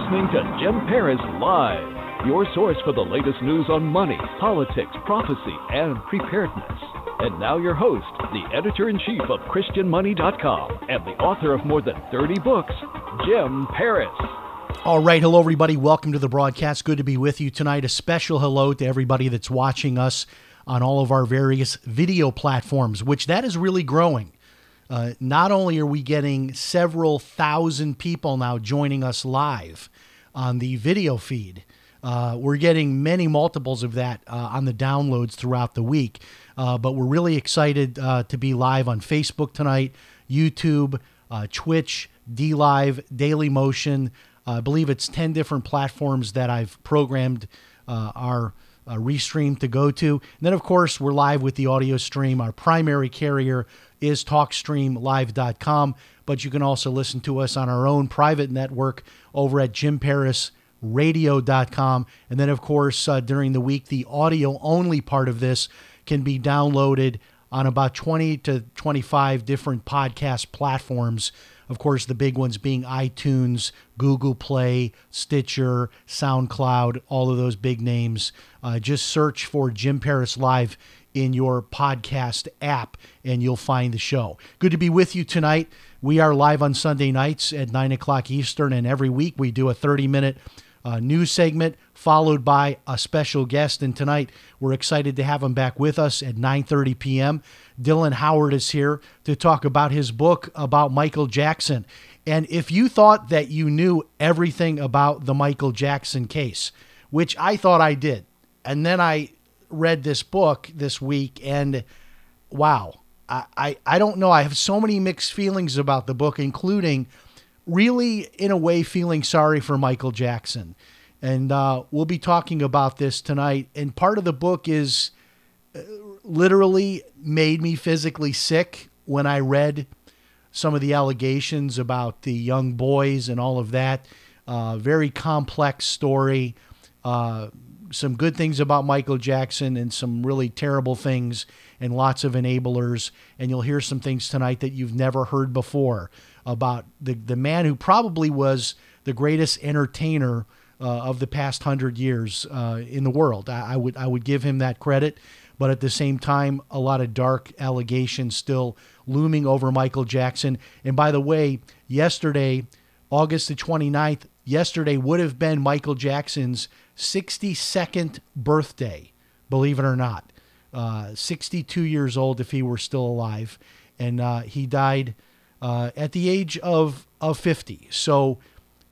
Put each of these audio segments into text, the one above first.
Listening to Jim Paris Live, your source for the latest news on money, politics, prophecy, and preparedness. And now your host, the editor in chief of ChristianMoney.com and the author of more than 30 books, Jim Paris. All right. Hello, everybody. Welcome to the broadcast. Good to be with you tonight. A special hello to everybody that's watching us on all of our various video platforms, which that is really growing. Uh, not only are we getting several thousand people now joining us live on the video feed, uh, we're getting many multiples of that uh, on the downloads throughout the week. Uh, but we're really excited uh, to be live on Facebook tonight, YouTube, Twitch, D Live, Daily Motion. I believe it's 10 different platforms that I've programmed our uh, restream to go to. And then, of course, we're live with the audio stream. Our primary carrier is TalkStreamLive.com, but you can also listen to us on our own private network over at JimParisRadio.com. And then, of course, uh, during the week, the audio only part of this can be downloaded on about 20 to 25 different podcast platforms. Of course, the big ones being iTunes, Google Play, Stitcher, SoundCloud, all of those big names. Uh, just search for Jim Paris Live in your podcast app and you'll find the show. Good to be with you tonight. We are live on Sunday nights at 9 o'clock Eastern, and every week we do a 30 minute uh, news segment followed by a special guest. And tonight we're excited to have him back with us at 9:30 p.m. Dylan Howard is here to talk about his book about Michael Jackson. And if you thought that you knew everything about the Michael Jackson case, which I thought I did, and then I read this book this week, and wow, I, I, I don't know. I have so many mixed feelings about the book, including really, in a way, feeling sorry for Michael Jackson. And uh, we'll be talking about this tonight. And part of the book is uh, literally made me physically sick when I read some of the allegations about the young boys and all of that. Uh, very complex story. Uh, some good things about Michael Jackson and some really terrible things and lots of enablers. And you'll hear some things tonight that you've never heard before about the, the man who probably was the greatest entertainer uh, of the past hundred years uh, in the world. I, I, would I would give him that credit, but at the same time, a lot of dark allegations still looming over Michael Jackson. And by the way, yesterday, August the 29th, yesterday would have been Michael Jackson's 62nd birthday, believe it or not. Uh, 62 years old if he were still alive. And uh, he died uh, at the age of, of 50. So,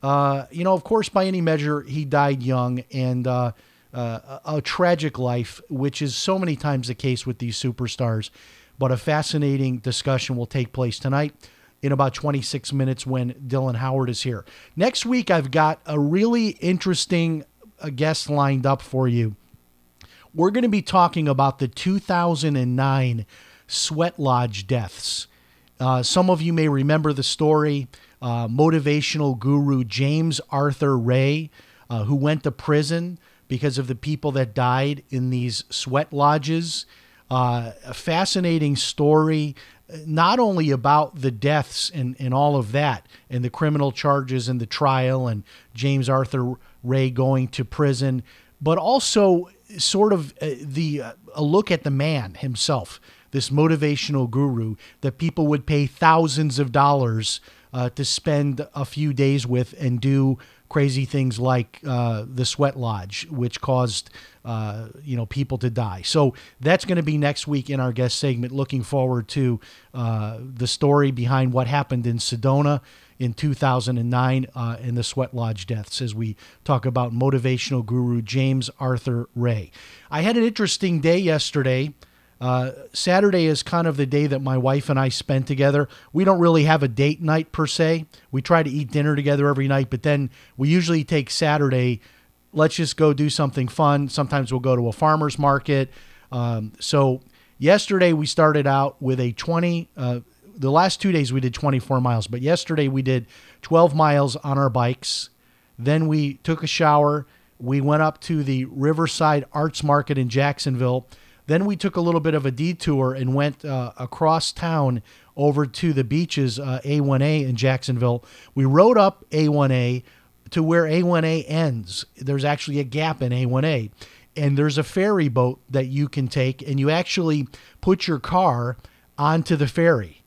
uh, you know, of course, by any measure, he died young and uh, uh, a tragic life, which is so many times the case with these superstars. But a fascinating discussion will take place tonight in about 26 minutes when Dylan Howard is here. Next week, I've got a really interesting uh, guest lined up for you. We're going to be talking about the 2009 Sweat Lodge deaths. Uh, some of you may remember the story. Uh, motivational guru James Arthur Ray, uh, who went to prison because of the people that died in these sweat lodges. Uh, a fascinating story, not only about the deaths and, and all of that, and the criminal charges and the trial, and James Arthur Ray going to prison, but also sort of uh, the uh, a look at the man himself this motivational guru that people would pay thousands of dollars uh, to spend a few days with and do crazy things like uh, the sweat lodge, which caused uh, you know people to die. So that's going to be next week in our guest segment. Looking forward to uh, the story behind what happened in Sedona in 2009 uh, in the sweat lodge deaths as we talk about motivational guru James Arthur Ray. I had an interesting day yesterday Uh, Saturday is kind of the day that my wife and I spend together. We don't really have a date night per se. We try to eat dinner together every night, but then we usually take Saturday. Let's just go do something fun. Sometimes we'll go to a farmer's market. Um, so yesterday we started out with a 20. Uh, the last two days we did 24 miles, but yesterday we did 12 miles on our bikes. Then we took a shower. We went up to the Riverside Arts Market in Jacksonville. Then we took a little bit of a detour and went uh, across town over to the beaches, uh, A1A in Jacksonville. We rode up A1A to where A1A ends. There's actually a gap in A1A. And there's a ferry boat that you can take, and you actually put your car onto the ferry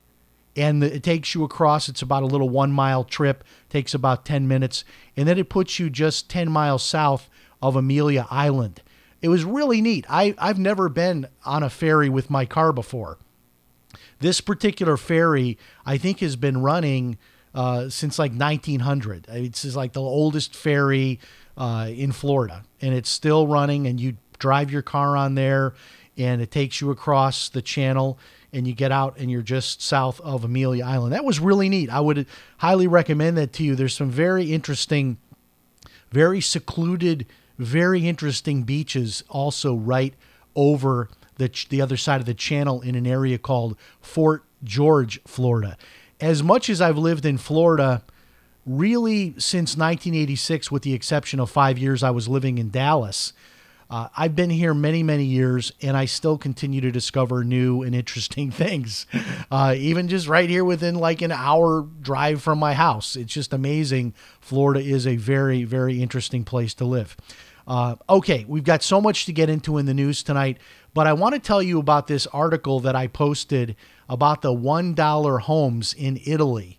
and it takes you across. It's about a little one mile trip, takes about 10 minutes, and then it puts you just 10 miles south of Amelia Island. It was really neat. I, I've never been on a ferry with my car before. This particular ferry, I think, has been running uh, since like 1900. It's like the oldest ferry uh, in Florida, and it's still running. And you drive your car on there, and it takes you across the channel and you get out and you're just south of Amelia Island. That was really neat. I would highly recommend that to you. There's some very interesting, very secluded, very interesting beaches also right over the, the other side of the channel in an area called Fort George, Florida. As much as I've lived in Florida, really since 1986, with the exception of five years I was living in Dallas, uh, I've been here many, many years, and I still continue to discover new and interesting things. Uh, even just right here within like an hour drive from my house. It's just amazing. Florida is a very, very interesting place to live. Uh, okay, we've got so much to get into in the news tonight, but I want to tell you about this article that I posted about the $1 homes in Italy.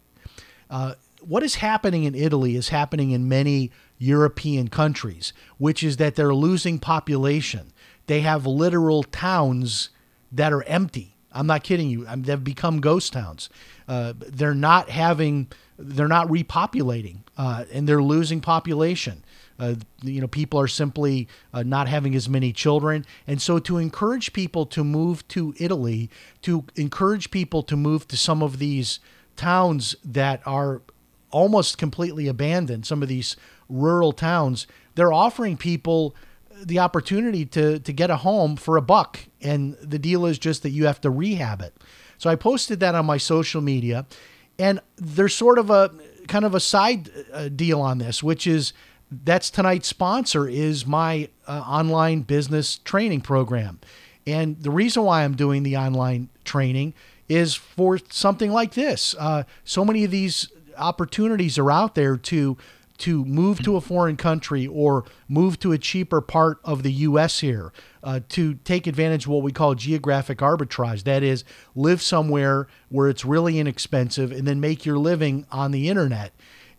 Uh, what is happening in Italy is happening in many European countries, which is that they're losing population. They have literal towns that are empty. I'm not kidding you. I mean, they've become ghost towns. Uh, they're not having, they're not repopulating, uh, and they're losing population. Uh, you know, people are simply uh, not having as many children. And so, to encourage people to move to Italy, to encourage people to move to some of these towns that are almost completely abandoned, some of these rural towns, they're offering people the opportunity to to get a home for a buck and the deal is just that you have to rehab it. So I posted that on my social media and there's sort of a kind of a side uh, deal on this which is that's tonight's sponsor is my uh, online business training program. And the reason why I'm doing the online training is for something like this. Uh, so many of these opportunities are out there to to move to a foreign country or move to a cheaper part of the U.S. here uh, to take advantage of what we call geographic arbitrage. That is, live somewhere where it's really inexpensive and then make your living on the internet.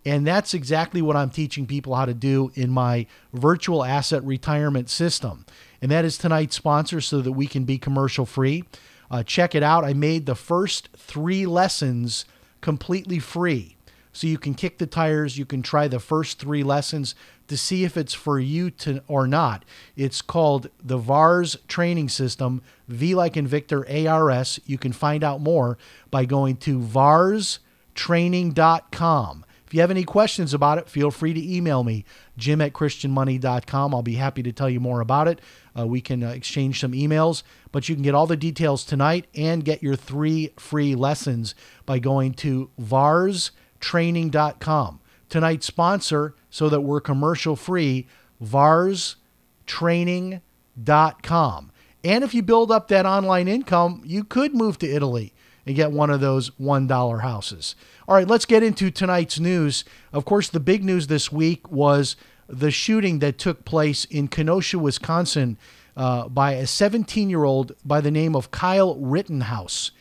And that's exactly what I'm teaching people how to do in my virtual asset retirement system. And that is tonight's sponsor so that we can be commercial free. Uh, check it out. I made the first three lessons completely free. So you can kick the tires, you can try the first three lessons to see if it's for you to or not. It's called the VARS training system, V like in Victor ARS. You can find out more by going to varstraining.com. You have any questions about it, feel free to email me, jim at christianmoney.com. I'll be happy to tell you more about it. Uh, we can uh, exchange some emails, but you can get all the details tonight and get your three free lessons by going to varstraining.com Tonight's sponsor, so that we're commercial free, varstraining.com. And if you build up that online income, you could move to Italy and get one of those $1 houses. All right, let's get into tonight's news. Of course, the big news this week was the shooting that took place in Kenosha, Wisconsin, uh, by a 17 year old by the name of Kyle Rittenhouse.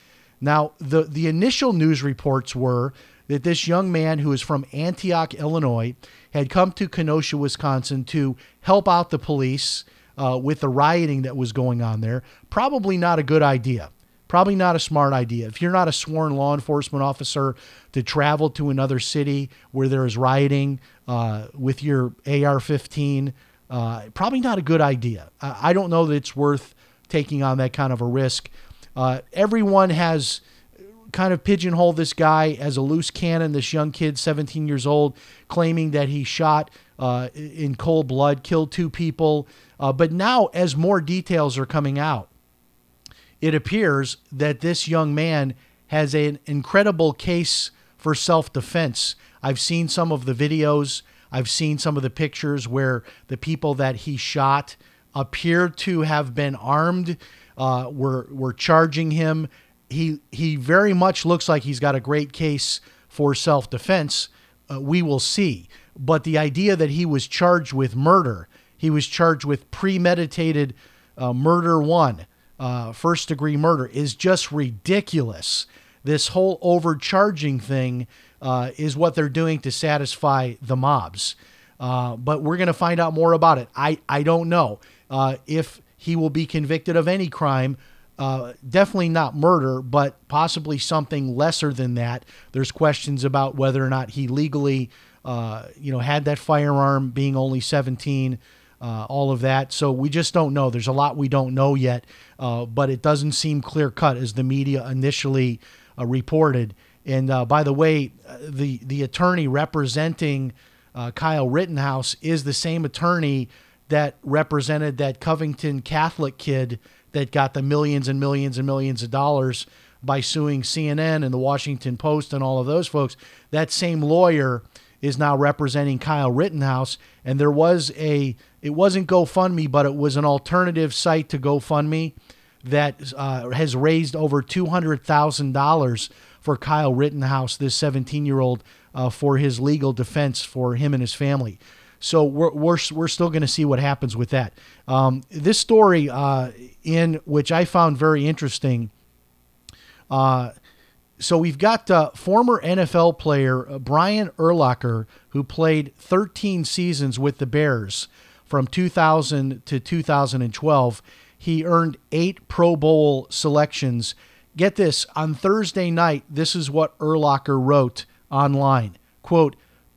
Now, the, the initial news reports were that this young man who is from Antioch, Illinois, had come to Kenosha, Wisconsin to help out the police uh, with the rioting that was going on there. Probably not a good idea. Probably not a smart idea. If you're not a sworn law enforcement officer to travel to another city where there is rioting uh, with your AR 15, uh, probably not a good idea. I don't know that it's worth taking on that kind of a risk. Uh, everyone has kind of pigeonholed this guy as a loose cannon, this young kid, 17 years old, claiming that he shot uh, in cold blood, killed two people. Uh, but now, as more details are coming out, it appears that this young man has an incredible case for self defense. I've seen some of the videos, I've seen some of the pictures where the people that he shot appear to have been armed, uh, were, were charging him. He, he very much looks like he's got a great case for self defense. Uh, we will see. But the idea that he was charged with murder, he was charged with premeditated uh, murder one, uh, first degree murder, is just ridiculous. This whole overcharging thing uh, is what they're doing to satisfy the mobs. Uh, but we're going to find out more about it. I, I don't know uh, if he will be convicted of any crime. Uh, definitely not murder, but possibly something lesser than that. There's questions about whether or not he legally, uh, you know, had that firearm, being only 17, uh, all of that. So we just don't know. There's a lot we don't know yet, uh, but it doesn't seem clear cut as the media initially uh, reported. And uh, by the way, the the attorney representing Kyle Rittenhouse is the same attorney that represented that Covington Catholic kid that got the millions and millions and millions of dollars by suing CNN and the Washington Post and all of those folks. That same lawyer is now representing Kyle Rittenhouse, and there was a it wasn't GoFundMe, but it was an alternative site to GoFundMe that uh, has raised over two hundred thousand dollars for Kyle Rittenhouse, this seventeen year old, uh, for his legal defense for him and his family. So we're, we're, we're still going to see what happens with that. Um, this story, uh, in which I found very interesting. Uh, so we've got uh, former NFL player uh, Brian Urlacher, who played 13 seasons with the Bears from 2000 to 2012. He earned eight Pro Bowl selections. Get this on Thursday night. This is what Urlacher wrote online. "Quote: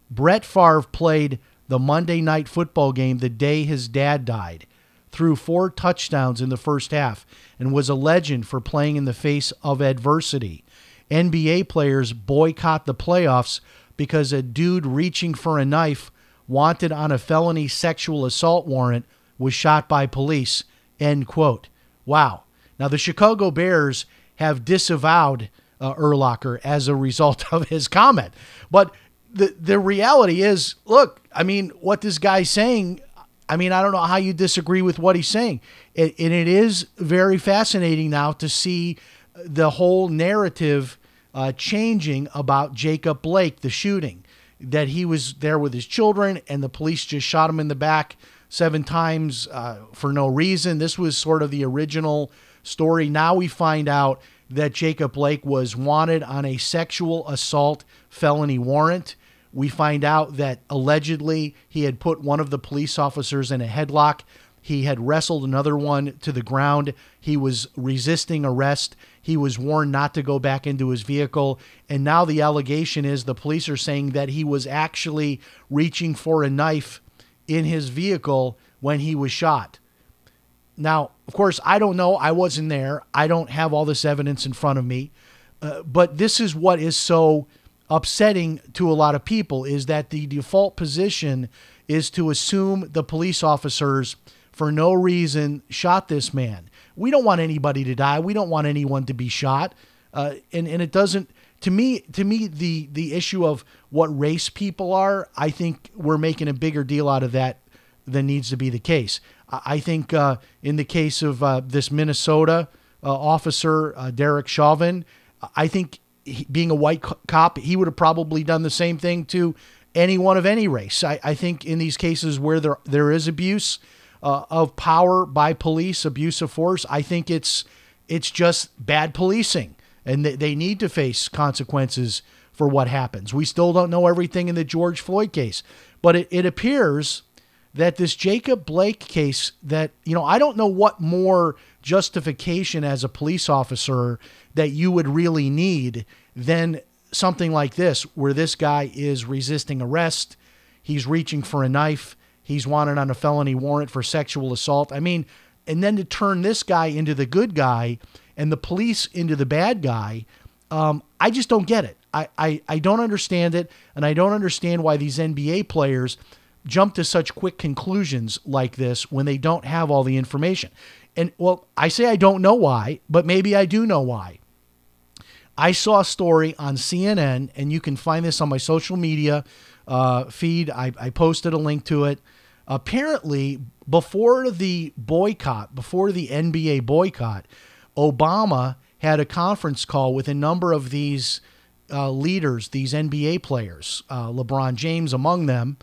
Brett Favre played the Monday night football game the day his dad died, threw four touchdowns in the first half, and was a legend for playing in the face of adversity. NBA players boycott the playoffs because a dude reaching for a knife wanted on a felony sexual assault warrant was shot by police. End quote. Wow. Now, the Chicago Bears have disavowed uh, Urlacher as a result of his comment. But the the reality is, look, I mean, what this guy's saying, I mean, I don't know how you disagree with what he's saying. And it is very fascinating now to see the whole narrative uh, changing about Jacob Blake, the shooting, that he was there with his children and the police just shot him in the back seven times uh, for no reason. This was sort of the original story. Now we find out that Jacob Blake was wanted on a sexual assault felony warrant. We find out that allegedly he had put one of the police officers in a headlock. He had wrestled another one to the ground. He was resisting arrest. He was warned not to go back into his vehicle. And now the allegation is the police are saying that he was actually reaching for a knife in his vehicle when he was shot. Now, of course, I don't know. I wasn't there. I don't have all this evidence in front of me. Uh, but this is what is so upsetting to a lot of people is that the default position is to assume the police officers for no reason shot this man. We don't want anybody to die. We don't want anyone to be shot. Uh, and and it doesn't to me to me the the issue of what race people are. I think we're making a bigger deal out of that than needs to be the case. I think uh, in the case of uh, this Minnesota uh, officer uh, Derek Chauvin, I think he, being a white cop, he would have probably done the same thing to anyone of any race. I, I think in these cases where there there is abuse uh, of power by police, abuse of force, I think it's it's just bad policing, and they, they need to face consequences for what happens. We still don't know everything in the George Floyd case, but it, it appears that this Jacob Blake case that you know I don't know what more justification as a police officer that you would really need than something like this where this guy is resisting arrest, he's reaching for a knife, he's wanted on a felony warrant for sexual assault. I mean, and then to turn this guy into the good guy and the police into the bad guy, um, I just don't get it. I, I, I don't understand it, and I don't understand why these NBA players jump to such quick conclusions like this when they don't have all the information. And well, I say I don't know why, but maybe I do know why. I saw a story on CNN, and you can find this on my social media uh, feed. I, I posted a link to it. Apparently, before the boycott, before the NBA boycott, Obama had a conference call with a number of these uh, leaders, these NBA players, uh, LeBron James among them,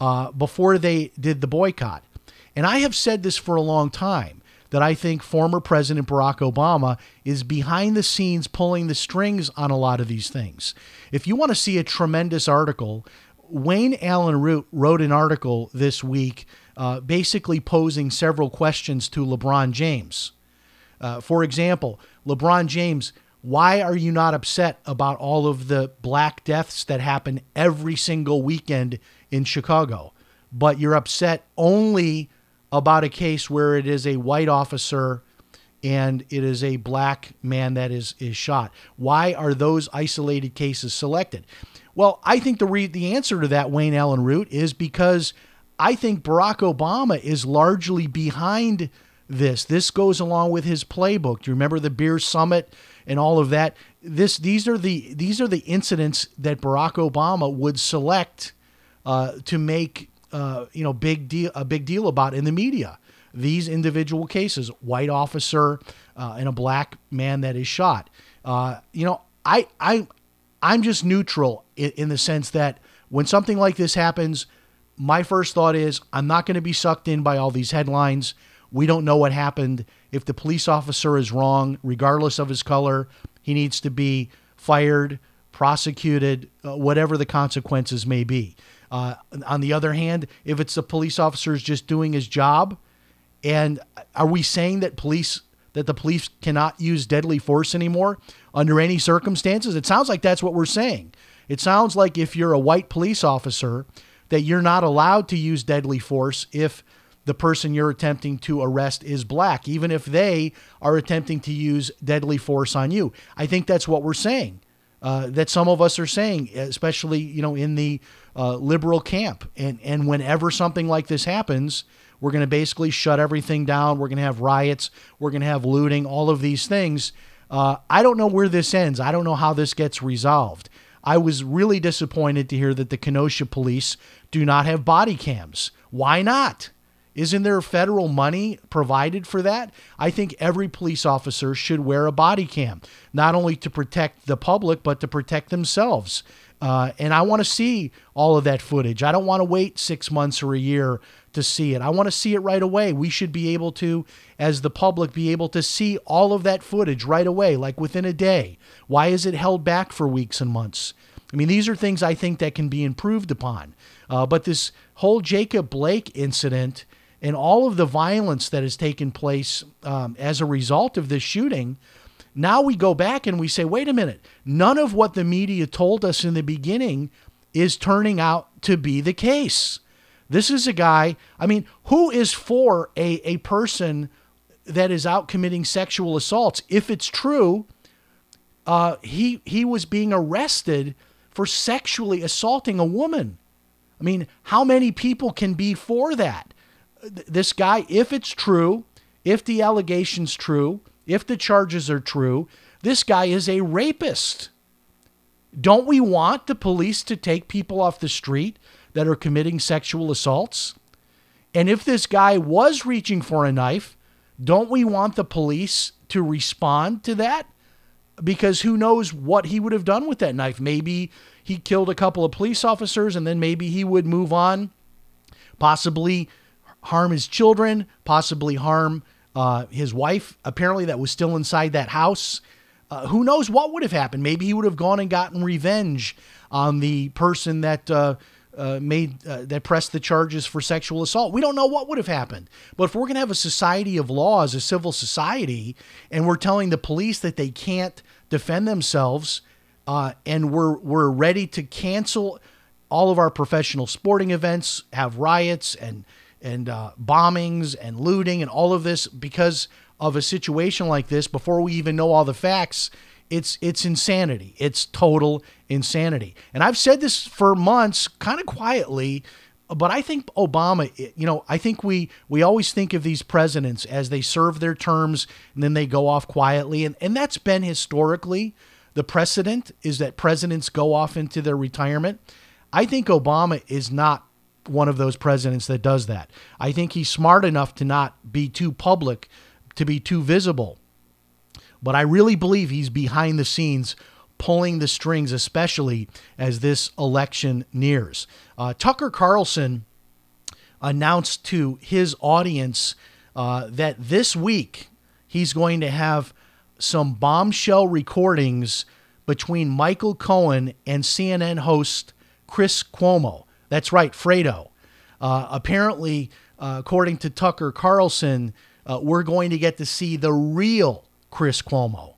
uh, before they did the boycott. And I have said this for a long time that I think former President Barack Obama is behind the scenes pulling the strings on a lot of these things. If you want to see a tremendous article, Wayne Allyn Root wrote an article this week uh, basically posing several questions to LeBron James. Uh, for example, LeBron James, why are you not upset about all of the black deaths that happen every single weekend in Chicago? But you're upset only about a case where it is a white officer and it is a black man that is is shot. Why are those isolated cases selected? Well, I think the re- the answer to that Wayne Allyn Root is because I think Barack Obama is largely behind this. This goes along with his playbook. Do you remember the beer summit and all of that? This these are the these are the incidents that Barack Obama would select uh, to make uh, you know big deal a big deal about in the media. These individual cases, white officer uh, and a black man that is shot. Uh, you know, I I I'm just neutral in, in the sense that when something like this happens, my first thought is I'm not going to be sucked in by all these headlines. We don't know what happened. If the police officer is wrong, regardless of his color, he needs to be fired, prosecuted, uh, whatever the consequences may be. Uh, on the other hand, if it's a police officer is just doing his job, and are we saying that police that the police cannot use deadly force anymore under any circumstances? It sounds like that's what we're saying. It sounds like if you're a white police officer, that you're not allowed to use deadly force if the person you're attempting to arrest is black, even if they are attempting to use deadly force on you. I think that's what we're saying. Uh, that some of us are saying, especially you know in the uh, liberal camp, and and whenever something like this happens, we're going to basically shut everything down. We're going to have riots. We're going to have looting. All of these things. Uh, I don't know where this ends. I don't know how this gets resolved. I was really disappointed to hear that the Kenosha police do not have body cams. Why not? Isn't there federal money provided for that? I think every police officer should wear a body cam, not only to protect the public, but to protect themselves. Uh, and I want to see all of that footage. I don't want to wait six months or a year to see it. I want to see it right away. We should be able to, as the public, be able to see all of that footage right away, like within a day. Why is it held back for weeks and months? I mean, these are things I think that can be improved upon. Uh, but this whole Jacob Blake incident and all of the violence that has taken place um, as a result of this shooting, now we go back and we say, wait a minute, none of what the media told us in the beginning is turning out to be the case. This is a guy, I mean, who is for a, a person that is out committing sexual assaults? If it's true, uh, he, he was being arrested for sexually assaulting a woman. I mean, how many people can be for that? This guy, if it's true, if the allegation's true, if the charges are true, this guy is a rapist. Don't we want the police to take people off the street that are committing sexual assaults? And if this guy was reaching for a knife, don't we want the police to respond to that? Because who knows what he would have done with that knife? Maybe he killed a couple of police officers and then maybe he would move on, possibly harm his children, possibly harm uh, his wife, apparently, that was still inside that house. Uh, who knows what would have happened? Maybe he would have gone and gotten revenge on the person that uh, uh, made uh, that pressed the charges for sexual assault. We don't know what would have happened. But if we're going to have a society of laws, a civil society, and we're telling the police that they can't defend themselves, uh, and we're we're ready to cancel all of our professional sporting events, have riots, and and uh, bombings and looting and all of this because of a situation like this before we even know all the facts it's it's insanity. It's total insanity. And i've said this for months kind of quietly but i think obama you know i think we we always think of these presidents as they serve their terms and then they go off quietly. And, and that's been historically the precedent is that presidents go off into their retirement. I think obama is not one of those presidents that does that i think he's smart enough to not be too public to be too visible but I really believe he's behind the scenes pulling the strings, especially as this election nears. Uh, Tucker Carlson announced to his audience uh, that this week he's going to have some bombshell recordings between Michael Cohen and CNN host Chris Cuomo. That's right, Fredo. Uh, apparently, uh, according to Tucker Carlson, uh, we're going to get to see the real Chris Cuomo.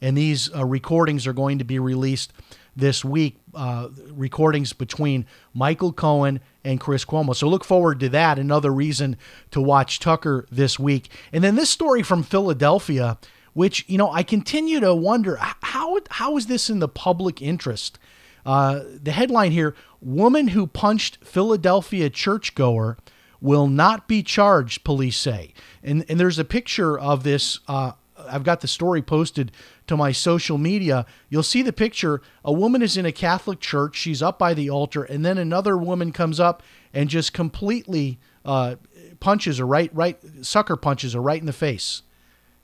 And these uh, recordings are going to be released this week, uh, recordings between Michael Cohen and Chris Cuomo. So look forward to that. Another reason to watch Tucker this week. And then this story from Philadelphia, which, you know, I continue to wonder how, how is this in the public interest? Uh, the headline here Woman who punched Philadelphia churchgoer will not be charged, police say. And, and there's a picture of this uh, I've got the story posted to my social media. You'll see the picture. A woman is in a Catholic church. She's up by the altar, and then another woman comes up and just completely uh, punches her right, right, sucker punches her right in the face.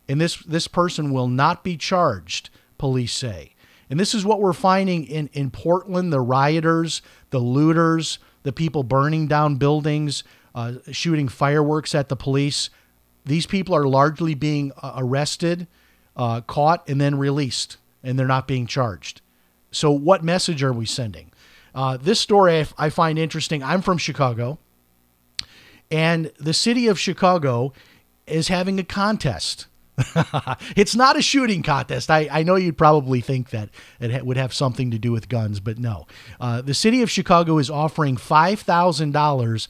And this this person will not be charged. Police say. And this is what we're finding in, in Portland the rioters, the looters, the people burning down buildings, uh, shooting fireworks at the police. These people are largely being uh, arrested, uh, caught, and then released, and they're not being charged. So, what message are we sending? Uh, this story I find interesting. I'm from Chicago, and the city of Chicago is having a contest. it's not a shooting contest. I, I know you'd probably think that it would have something to do with guns, but no. Uh, the city of Chicago is offering $5,000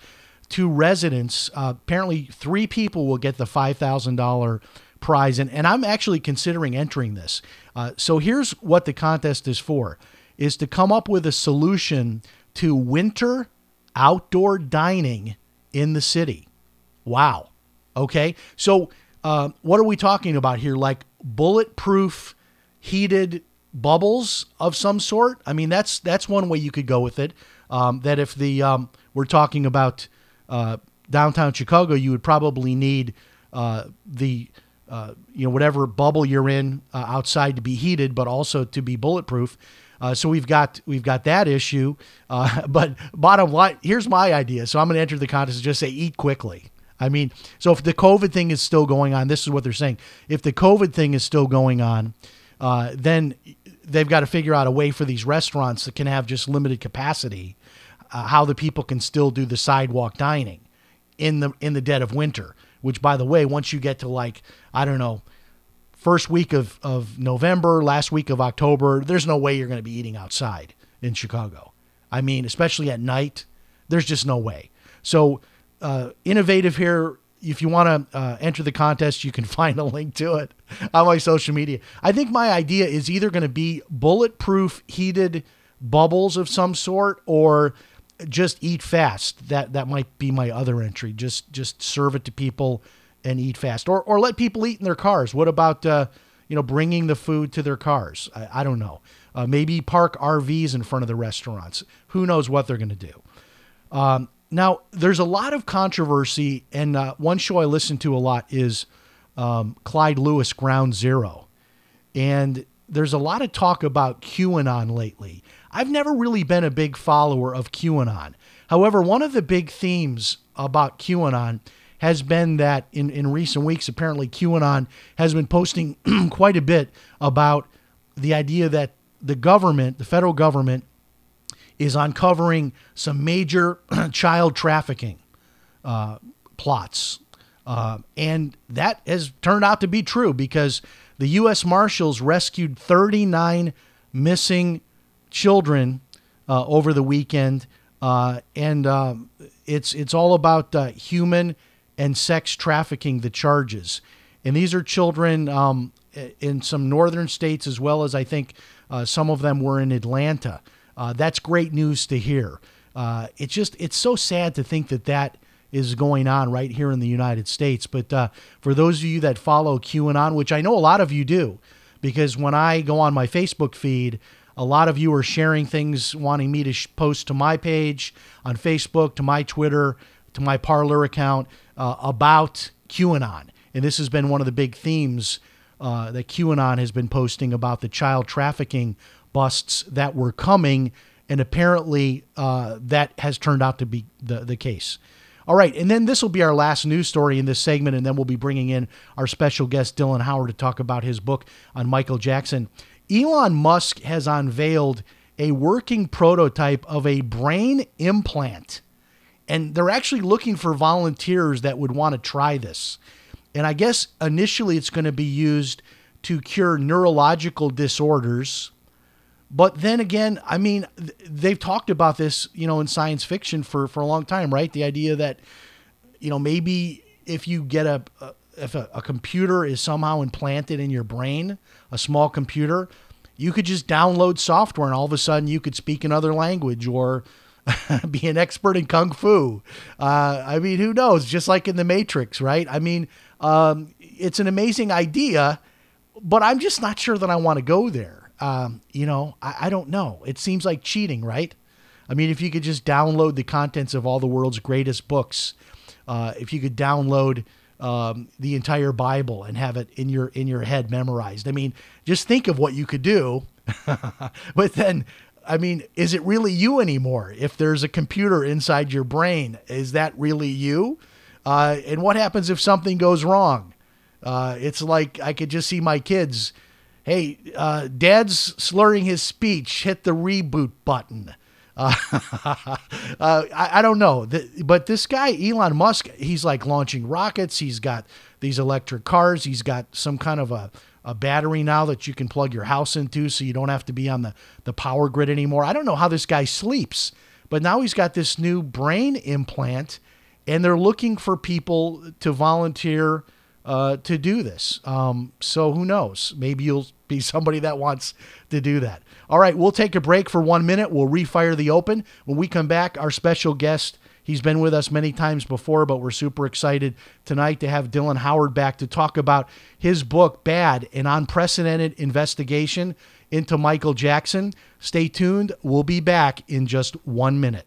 to residents. Uh, apparently, three people will get the $5,000 prize. And, and I'm actually considering entering this. Uh, so here's what the contest is for is to come up with a solution to winter outdoor dining in the city. Wow. Okay. So uh, what are we talking about here? Like bulletproof heated bubbles of some sort? I mean, that's that's one way you could go with it. Um, that if the um, we're talking about uh, downtown Chicago, you would probably need uh, the uh, you know whatever bubble you're in uh, outside to be heated, but also to be bulletproof. Uh, so we've got we've got that issue. But bottom line, here's my idea. So I'm going to enter the contest and just say eat quickly. I mean, so if the COVID thing is still going on, this is what they're saying. If the COVID thing is still going on, then they've got to figure out a way for these restaurants that can have just limited capacity uh, how the people can still do the sidewalk dining in the in the dead of winter. Which, by the way, once you get to like I don't know, first week of of November, last week of October, there's no way you're going to be eating outside in Chicago. I mean, especially at night, there's just no way. So, uh, innovative here. If you want to uh, enter the contest, you can find a link to it on my social media. I think my idea is either going to be bulletproof heated bubbles of some sort or just eat fast. That that might be my other entry. Just just serve it to people and eat fast, or or let people eat in their cars. What about uh, you know bringing the food to their cars? I, I don't know. Uh, maybe park RVs in front of the restaurants. Who knows what they're going to do? Um, now there's a lot of controversy, and uh, one show I listen to a lot is um, Clyde Lewis Ground Zero, and there's a lot of talk about QAnon lately. I've never really been a big follower of QAnon. However, one of the big themes about QAnon has been that in, in recent weeks, apparently QAnon has been posting quite a bit about the idea that the government, the federal government, is uncovering some major child trafficking uh, plots. Uh, and that has turned out to be true because the U.S. Marshals rescued 39 missing children uh, over the weekend, uh, and um, it's it's all about uh, human and sex trafficking. The charges, and these are children um, in some northern states as well as I think some of them were in Atlanta. Uh, that's great news to hear. Uh, it's just it's so sad to think that that is going on right here in the United States. But uh, for those of you that follow QAnon, which I know a lot of you do, because when I go on my Facebook feed, a lot of you are sharing things, wanting me to sh- post to my page on Facebook, to my Twitter, to my Parler account uh, about QAnon. And this has been one of the big themes uh, that QAnon has been posting about the child trafficking busts that were coming. And apparently, uh, that has turned out to be the, the case. All right, and then this will be our last news story in this segment, and then we'll be bringing in our special guest, Dylan Howard, to talk about his book on Michael Jackson. Elon Musk has unveiled a working prototype of a brain implant, and they're actually looking for volunteers that would want to try this. And I guess initially it's going to be used to cure neurological disorders. But then again, I mean, they've talked about this, you know, in science fiction for, for a long time, right? The idea that, you know, maybe if you get a, a if a, a computer is somehow implanted in your brain, a small computer, you could just download software and all of a sudden you could speak another language or be an expert in kung fu. Uh, I mean, who knows? Just like in the Matrix, right? I mean, um, it's an amazing idea, but I'm just not sure that I want to go there. Um, you know, I, I don't know. It seems like cheating, right? I mean, if you could just download the contents of all the world's greatest books, uh, if you could download um, the entire Bible and have it in your in your head memorized, I mean, just think of what you could do. but then, I mean, is it really you anymore? If there's a computer inside your brain, is that really you? Uh, and what happens if something goes wrong? Uh, it's like I could just see my kids. Hey, uh, dad's slurring his speech. Hit the reboot button. Uh, uh, I, I, don't know. The, but this guy, Elon Musk, he's like launching rockets. He's got these electric cars. He's got some kind of a, a battery now that you can plug your house into so you don't have to be on the, the power grid anymore. I don't know how this guy sleeps, but now he's got this new brain implant and they're looking for people to volunteer uh, to do this. Um, so who knows? Maybe you'll be somebody that wants to do that. All right, we'll take a break for one minute. We'll refire the open. When we come back, our special guest. He's been with us many times before, but we're super excited tonight to have Dylan Howard back to talk about his book, Bad, an unprecedented investigation into Michael Jackson. Stay tuned. We'll be back in just one minute.